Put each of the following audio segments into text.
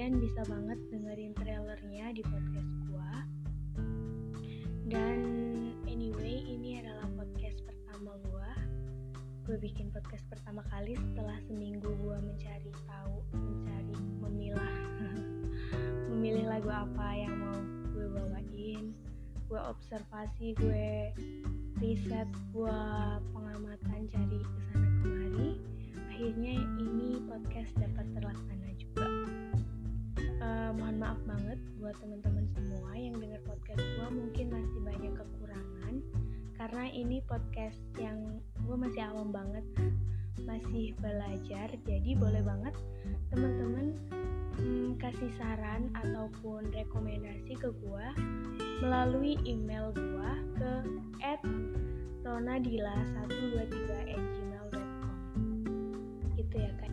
kalian bisa banget dengerin trailernya di podcast gue. Dan anyway, ini adalah podcast pertama gue. Gue bikin podcast pertama kali setelah seminggu gue mencari tahu, mencari, memilah, memilih lagu apa yang mau gue bawain. Gue observasi, gue riset, gue pengamatan cari ke sana kemari. Akhirnya ini podcast dapat terlaksana. Uh, mohon maaf banget buat teman-teman semua yang dengar podcast gue mungkin masih banyak kekurangan. Karena ini podcast yang gue masih awam banget masih belajar jadi boleh banget teman-teman hmm, kasih saran ataupun rekomendasi ke gue melalui email gue ke at ronadila123@gmail.com gitu ya kan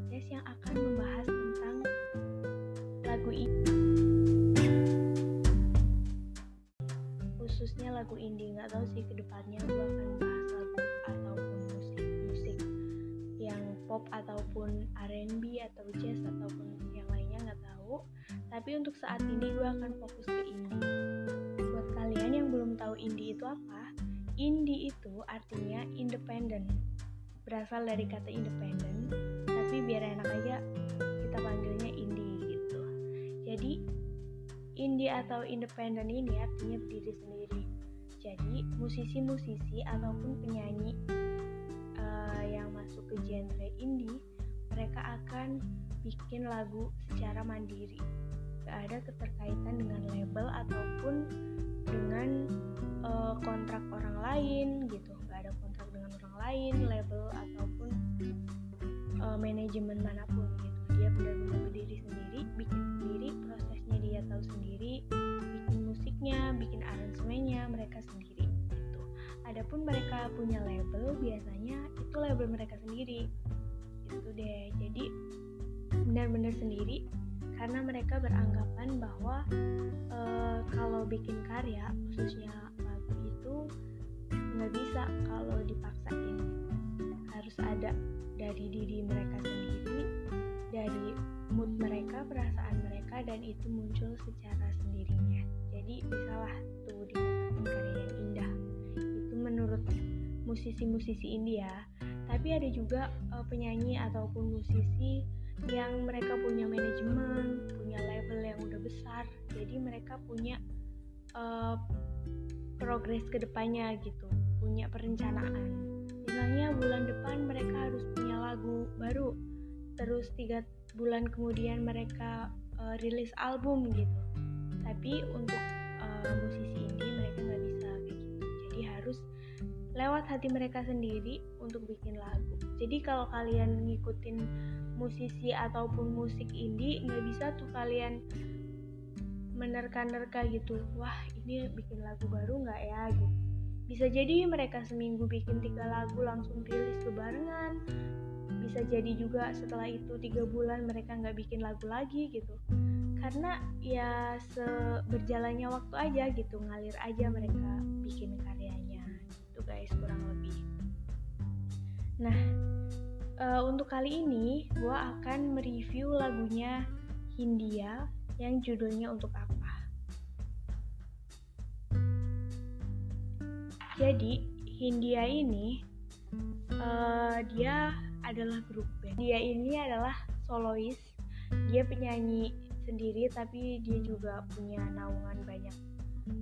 podcast yang akan membahas tentang lagu ini. Khususnya lagu indie nggak tahu sih ke depannya gue akan bahas lagu ataupun musik musik yang pop ataupun R&B atau jazz ataupun yang lainnya nggak tahu. Tapi untuk saat ini gue akan fokus ke indie. Buat kalian yang belum tahu indie itu apa indie itu artinya independent berasal dari kata independen tapi biar enak aja kita panggilnya indie gitu. Jadi indie atau independen ini artinya berdiri sendiri. Jadi musisi-musisi ataupun penyanyi uh, yang masuk ke genre indie mereka akan bikin lagu secara mandiri. Gak ada keterkaitan dengan label ataupun dengan uh, kontrak orang lain gitu. Gak ada kontrak dengan orang lain label ataupun uh, manajemen mana pun gitu. Dia benar-benar berdiri sendiri bikin sendiri prosesnya dia tahu sendiri bikin musiknya bikin aransemennya mereka sendiri gitu. Adapun mereka punya label biasanya itu label mereka sendiri gitu deh. Jadi benar-benar sendiri karena mereka beranggapan bahwa uh, kalau bikin karya khususnya lagu itu nggak bisa kalau dipaksain harus ada dari diri mereka sendiri dari mood mereka perasaan mereka dan itu muncul secara sendirinya. Jadi bisalah tuh dikatakan karya yang indah. Itu menurut musisi-musisi India. Tapi ada juga uh, penyanyi ataupun musisi yang mereka punya manajemen punya label yang udah besar. Jadi mereka punya uh, progres ke depannya gitu punya perencanaan misalnya bulan depan mereka harus punya lagu baru. Terus tiga bulan kemudian mereka uh, rilis album gitu. Tapi untuk uh, musisi indie mereka nggak bisa kayak gitu. Jadi harus lewat hati mereka sendiri untuk bikin lagu. Jadi kalau kalian ngikutin musisi ataupun musik indie nggak bisa tuh kalian menerka-nerka gitu. Wah ini bikin lagu baru nggak ya gitu bisa jadi mereka seminggu bikin tiga lagu langsung rilis kebarengan. Bisa jadi juga setelah itu tiga bulan mereka nggak bikin lagu lagi gitu. Karena ya seberjalannya waktu aja gitu ngalir aja mereka bikin karyanya gitu guys kurang lebih. Nah uh, untuk kali ini gue akan mereview lagunya Hindia yang judulnya untuk apa jadi Hindia ini uh, dia adalah grup band. Dia ini adalah solois. Dia penyanyi sendiri tapi dia juga punya naungan banyak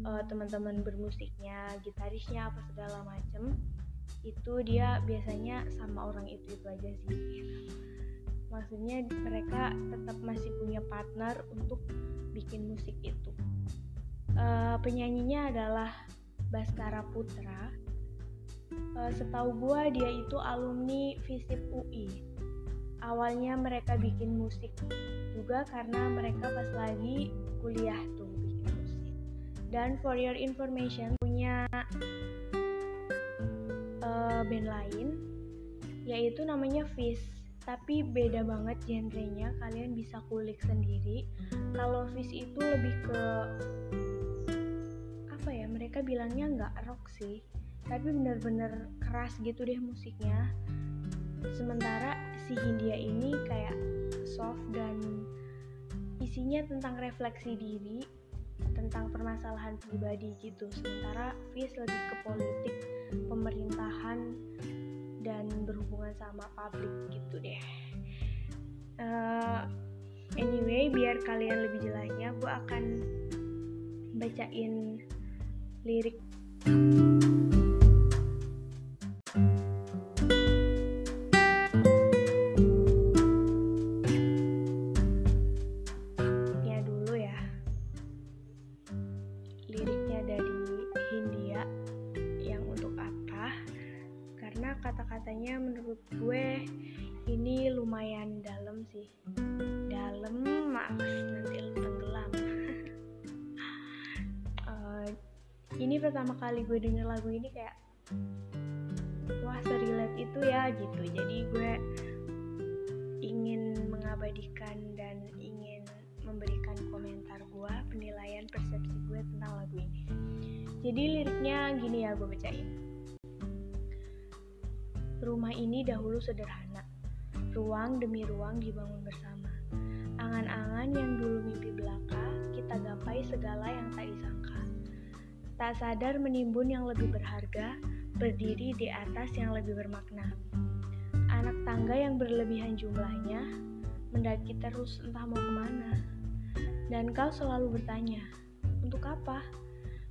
uh, teman-teman bermusiknya gitarisnya apa segala macem. Itu dia biasanya sama orang itu itu aja sih. Maksudnya mereka tetap masih punya partner untuk bikin musik itu. Uh, penyanyinya adalah Baskara Putra uh, setahu gue dia itu alumni FISIP UI awalnya mereka bikin musik juga karena mereka pas lagi kuliah tuh bikin musik. Dan for your information punya uh, band lain yaitu namanya Fish tapi beda banget genrenya kalian bisa kulik sendiri. Kalau Fish itu lebih ke apa ya mereka bilangnya nggak rock sih tapi bener-bener keras gitu deh musiknya. Sementara si Hindia ini kayak soft dan isinya tentang refleksi diri tentang permasalahan pribadi gitu. Sementara Fish lebih ke politik pemerintahan dan berhubungan sama publik gitu deh. Uh, anyway biar kalian lebih jelasnya gue akan bacain lirik gue denger lagu ini kayak wah serelate itu ya gitu jadi gue ingin mengabadikan dan ingin memberikan komentar gue penilaian persepsi gue tentang lagu ini jadi liriknya gini ya gue bacain Rumah ini dahulu sederhana. Ruang demi ruang dibangun bersama. Angan-angan yang dulu mimpi belaka, kita gapai segala yang tak disangka. Tak sadar menimbun yang lebih berharga, berdiri di atas yang lebih bermakna. Anak tangga yang berlebihan jumlahnya, mendaki terus entah mau ke mana. Dan kau selalu bertanya, untuk apa?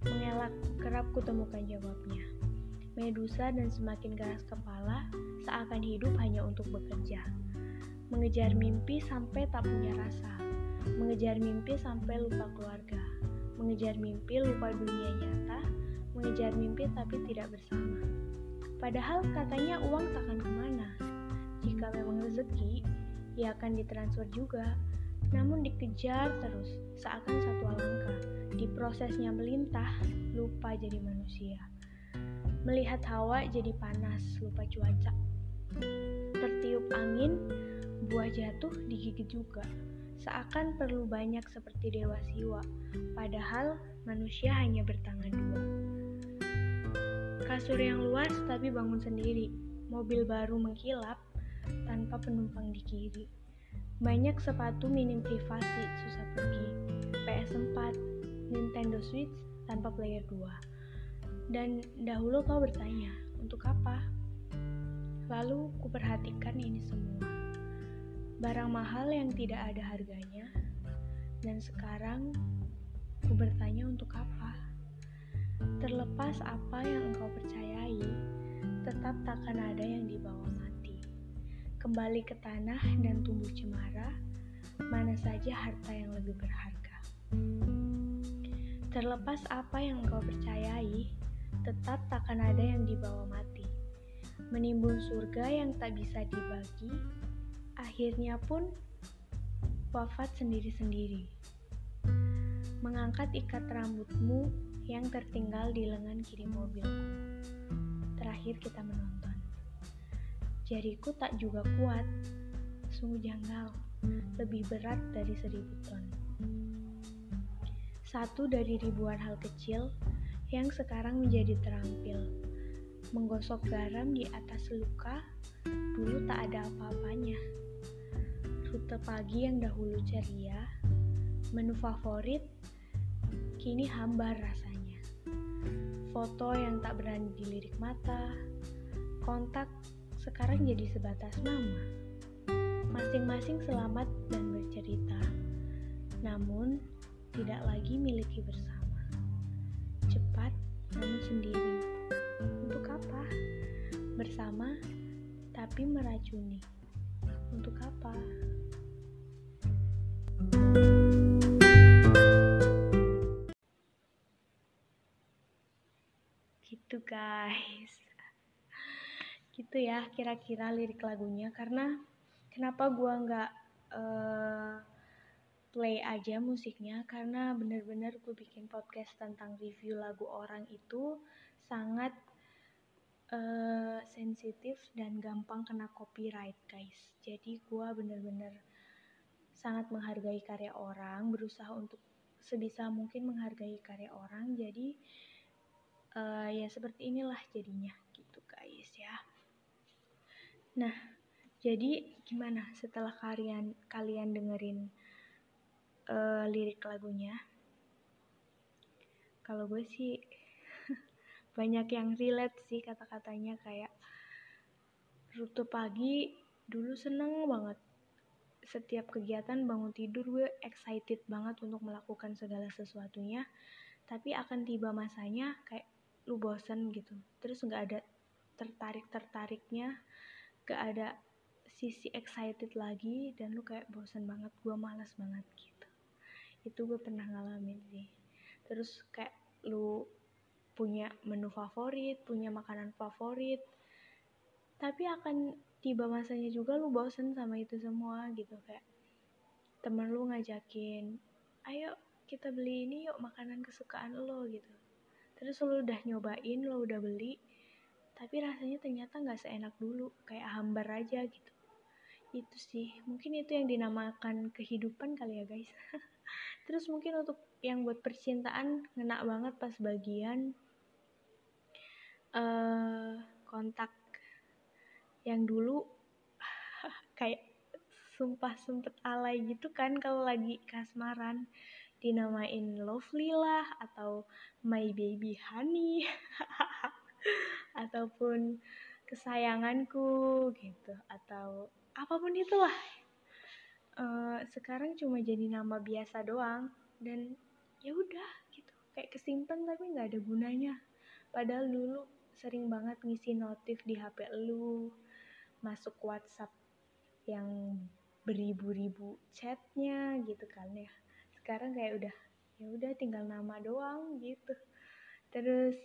Mengelak kerap kutemukan jawabnya. Medusa dan semakin keras kepala, seakan hidup hanya untuk bekerja. Mengejar mimpi sampai tak punya rasa. Mengejar mimpi sampai lupa keluarga. Mengejar mimpi lupa dunia nyata. Mengejar mimpi tapi tidak bersama. Padahal katanya uang takkan ke mana. Jika memang rezeki, ia akan ditransfer juga. Namun dikejar terus, seakan satu alangkah. Di prosesnya melintah, lupa jadi manusia. Melihat hawa jadi panas, lupa cuaca. Tertiup angin, buah jatuh digigit juga. Seakan perlu banyak seperti dewa siwa, padahal manusia hanya bertangan dua. Kasur yang luas tapi bangun sendiri, mobil baru mengkilap tanpa penumpang di kiri. Banyak sepatu minim privasi, susah pergi. PS4, Nintendo Switch tanpa player 2. Dan dahulu kau bertanya, untuk apa? Lalu kuperhatikan ini semua. Barang mahal yang tidak ada harganya. Dan sekarang ku bertanya untuk apa? Terlepas apa yang engkau percayai, tetap takkan ada yang dibawa mati. Kembali ke tanah dan tumbuh cemara, mana saja harta yang lebih berharga. Terlepas apa yang engkau percayai, tetap takkan ada yang dibawa mati. Menimbun surga yang tak bisa dibagi, akhirnya pun wafat sendiri-sendiri. Mengangkat ikat rambutmu yang tertinggal di lengan kiri mobilku. Terakhir kita menonton. Jariku tak juga kuat, sungguh janggal, lebih berat dari seribu ton. Satu dari ribuan hal kecil yang sekarang menjadi terampil. Menggosok garam di atas luka, dulu tak ada apa-apanya. Rute pagi yang dahulu ceria, menu favorit, kini hambar rasanya. Foto yang tak berani dilirik mata, kontak sekarang jadi sebatas nama. Masing-masing selamat dan bercerita, namun tidak lagi miliki bersama namun sendiri. Untuk apa? Bersama tapi meracuni. Untuk apa? Gitu guys. Gitu ya kira-kira lirik lagunya. Karena kenapa gue nggak uh, play aja musiknya? Karena bener-bener gue bikin podcast tentang review lagu orang itu sangat uh, sensitif dan gampang kena copyright guys. Jadi gue bener-bener sangat menghargai karya orang berusaha untuk sebisa mungkin menghargai karya orang. Jadi uh, ya seperti inilah jadinya gitu guys ya. Nah jadi gimana setelah kalian kalian dengerin uh, lirik lagunya? Kalau gue sih banyak yang relate sih kata-katanya kayak rute pagi dulu seneng banget. Setiap kegiatan bangun tidur gue excited banget untuk melakukan segala sesuatunya. Tapi akan tiba masanya kayak lu bosen gitu. Terus nggak ada tertarik tertariknya gak ada sisi excited lagi dan lu kayak bosen banget gue malas banget gitu. Itu gue pernah ngalamin sih. Terus kayak lu punya menu favorit punya makanan favorit tapi akan tiba masanya juga lu bosen sama itu semua gitu. Kayak temen lu ngajakin ayo kita beli ini yuk makanan kesukaan lo gitu terus lu udah nyobain lo udah beli tapi rasanya ternyata nggak seenak dulu kayak hambar aja gitu. Itu sih mungkin itu yang dinamakan kehidupan kali ya guys. Terus mungkin untuk yang buat percintaan ngena banget pas bagian uh, kontak yang dulu kayak sumpah sempet alay gitu kan kalau lagi kasmaran dinamain lovely lah atau my baby honey ataupun kesayanganku gitu. Atau apa pun itulah. Uh, sekarang cuma jadi nama biasa doang. Dan ya udah gitu. Kayak kesimpan tapi nggak ada gunanya. Padahal dulu sering banget ngisi notif di HP lu masuk WhatsApp yang beribu-ribu chatnya gitu kan ya sekarang kayak udah ya udah tinggal nama doang gitu. Terus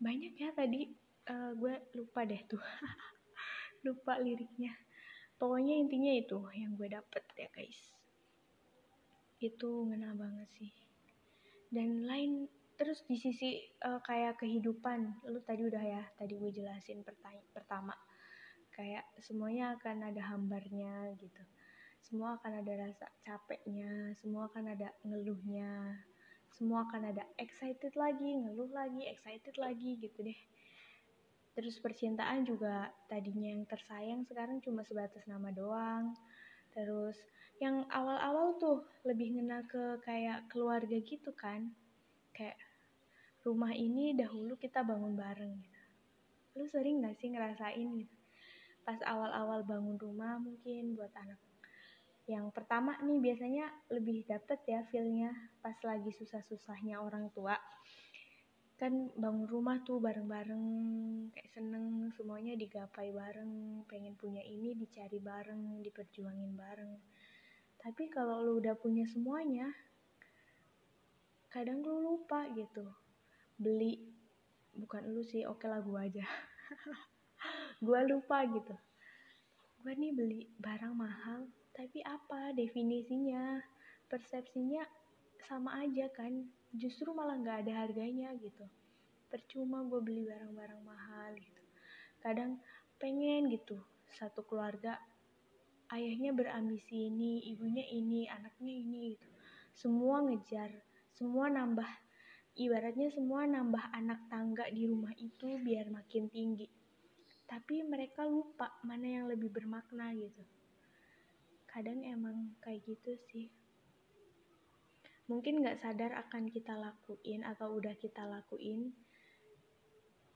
banyak ya tadi uh, gue lupa deh tuh. Lupa liriknya. Pokoknya intinya itu yang gue dapet ya guys. Itu ngena banget sih. Dan lain terus di sisi uh, kayak kehidupan lu tadi udah ya tadi gue jelasin pertama. Kayak semuanya akan ada hambarnya gitu semua akan ada rasa capeknya semua akan ada ngeluhnya semua akan ada excited lagi ngeluh lagi excited lagi gitu deh. Terus percintaan juga tadinya yang tersayang sekarang cuma sebatas nama doang. Terus yang awal-awal tuh lebih ngena ke kayak keluarga gitu kan. Kayak rumah ini dahulu kita bangun bareng gitu. Lu sering gak sih ngerasain gitu? Pas awal-awal bangun rumah mungkin buat anak yang pertama nih biasanya lebih dapet ya feelnya pas lagi susah-susahnya orang tua. Kan bangun rumah tuh bareng-bareng kayak seneng semuanya digapai bareng pengen punya ini dicari bareng diperjuangin bareng. Tapi kalau lu udah punya semuanya kadang lu lupa gitu. Beli bukan lu sih oke lah gua aja. Gue lupa gitu. Gue nih beli barang mahal tapi apa definisinya? Persepsinya sama aja kan. Justru malah nggak ada harganya gitu. Percuma gue beli barang-barang mahal gitu. Kadang pengen gitu satu keluarga ayahnya berambisi ini ibunya ini anaknya ini gitu. Semua ngejar semua nambah ibaratnya semua nambah anak tangga di rumah itu biar makin tinggi. Tapi mereka lupa mana yang lebih bermakna gitu kadang emang kayak gitu sih. Mungkin nggak sadar akan kita lakuin atau udah kita lakuin.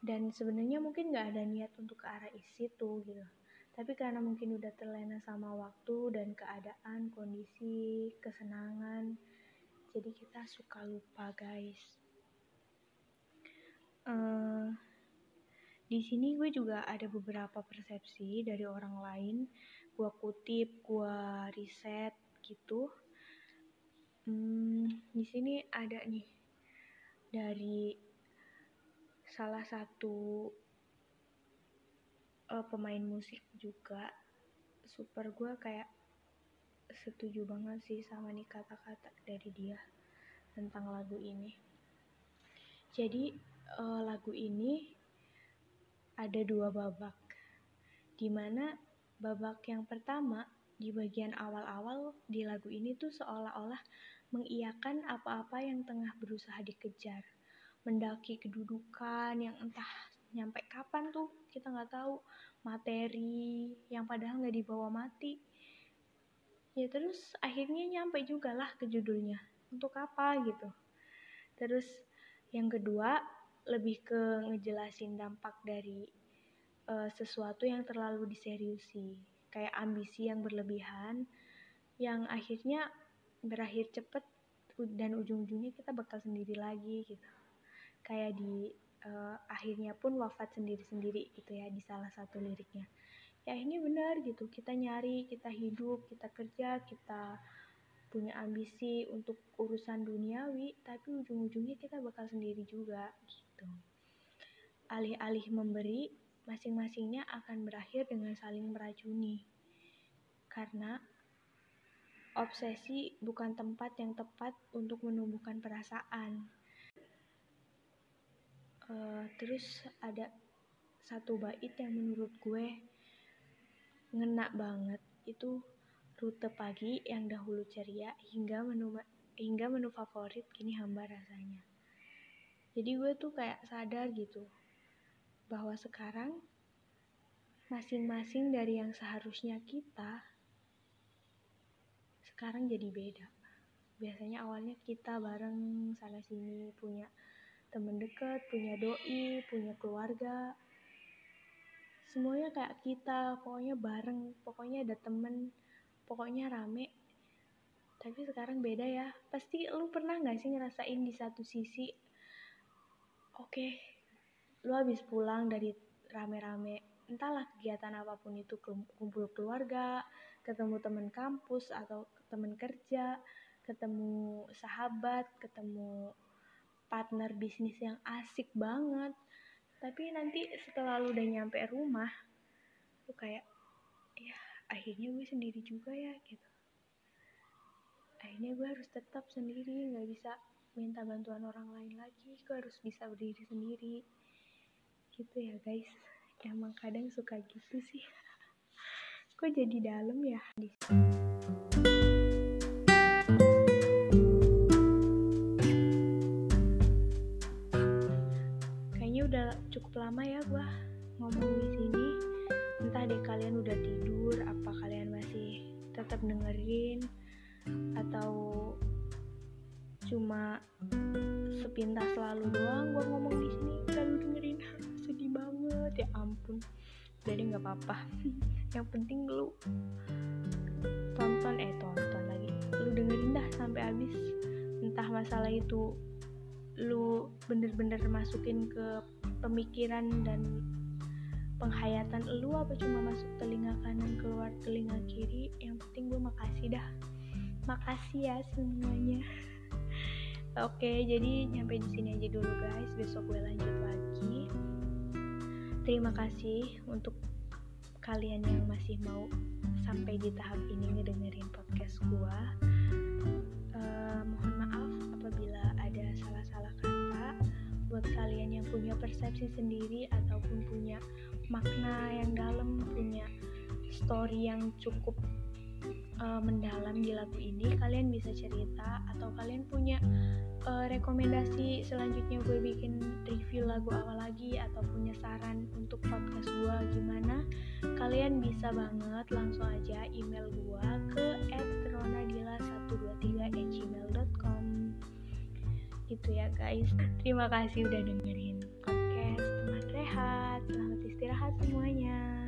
Dan sebenarnya mungkin nggak ada niat untuk ke arah isi tuh gitu. Tapi karena mungkin udah terlena sama waktu dan keadaan kondisi kesenangan jadi kita suka lupa guys. Uh, di sini gue juga ada beberapa persepsi dari orang lain gue kutip gue riset gitu. Hmm, di sini ada nih dari salah satu uh, pemain musik juga. Super gue kayak setuju banget sih sama nih kata-kata dari dia tentang lagu ini. Jadi uh, lagu ini ada dua babak di mana babak yang pertama di bagian awal-awal di lagu ini tuh seolah-olah mengiyakan apa-apa yang tengah berusaha dikejar. Mendaki kedudukan yang entah nyampe kapan tuh kita nggak tahu. Materi yang padahal nggak dibawa mati. Ya terus akhirnya nyampe juga lah ke judulnya. Untuk apa gitu. Terus yang kedua lebih ke ngejelasin dampak dari uh, sesuatu yang terlalu diseriusi kayak ambisi yang berlebihan yang akhirnya berakhir cepet dan ujung-ujungnya kita bakal sendiri lagi gitu. Kayak di uh, akhirnya pun wafat sendiri-sendiri gitu ya di salah satu liriknya. Ya ini benar gitu. Kita nyari kita hidup kita kerja kita punya ambisi untuk urusan duniawi tapi ujung-ujungnya kita bakal sendiri juga gitu. Alih-alih memberi masing-masingnya akan berakhir dengan saling meracuni. Karena obsesi bukan tempat yang tepat untuk menumbuhkan perasaan. Uh, terus ada satu bait yang menurut gue ngena banget itu rute pagi yang dahulu ceria hingga menu hingga menu favorit kini hamba rasanya. Jadi gue tuh kayak sadar gitu bahwa sekarang masing-masing dari yang seharusnya kita sekarang jadi beda. Biasanya awalnya kita bareng sana sini punya temen deket, punya doi, punya keluarga. Semuanya kayak kita, pokoknya bareng, pokoknya ada temen, pokoknya rame. Tapi sekarang beda ya. Pasti lu pernah gak sih ngerasain di satu sisi, oke, okay, lu habis pulang dari rame-rame entahlah kegiatan apa pun itu kumpul keluarga ketemu teman kampus atau teman kerja ketemu sahabat ketemu partner bisnis yang asik banget. Tapi nanti setelah lu udah nyampe rumah lu kayak ya akhirnya gue sendiri juga ya gitu. Akhirnya gue harus tetap sendiri nggak bisa minta bantuan orang lain lagi gue harus bisa berdiri sendiri gitu ya guys. Emang kadang suka gitu sih. Kok jadi dalam ya? Kayaknya udah cukup lama ya gua ngomong di sini. Entah deh kalian udah tidur apa kalian masih tetap dengerin atau cuma sepintas selalu doang gua ngomong di sini. Sedih banget ya ampun. Jadi nggak apa-apa. Yang penting lu tonton eh tonton lagi. Lu dengerin dah sampai habis. Entah masalah itu lu bener-bener masukin ke pemikiran dan penghayatan lu apa cuma masuk telinga kanan keluar telinga kiri. Yang penting gue makasih dah. Makasih ya semuanya. Oke jadi nyampe di sini aja dulu guys. Besok gue lanjut lagi Terima kasih untuk kalian yang masih mau sampai di tahap ini ngedengerin podcast gua. Uh, mohon maaf apabila ada salah-salah kata. Buat kalian yang punya persepsi sendiri ataupun punya makna yang dalam, punya story yang cukup uh, mendalam di lagu ini, kalian bisa cerita atau kalian punya uh, rekomendasi selanjutnya gue bikin review lagu apa lagi atau punya saran untuk podcast gue gimana kalian bisa banget langsung aja email gue ke @ronadila123@gmail.com itu ya guys. Terima kasih udah dengerin podcast teman rehat. Selamat istirahat semuanya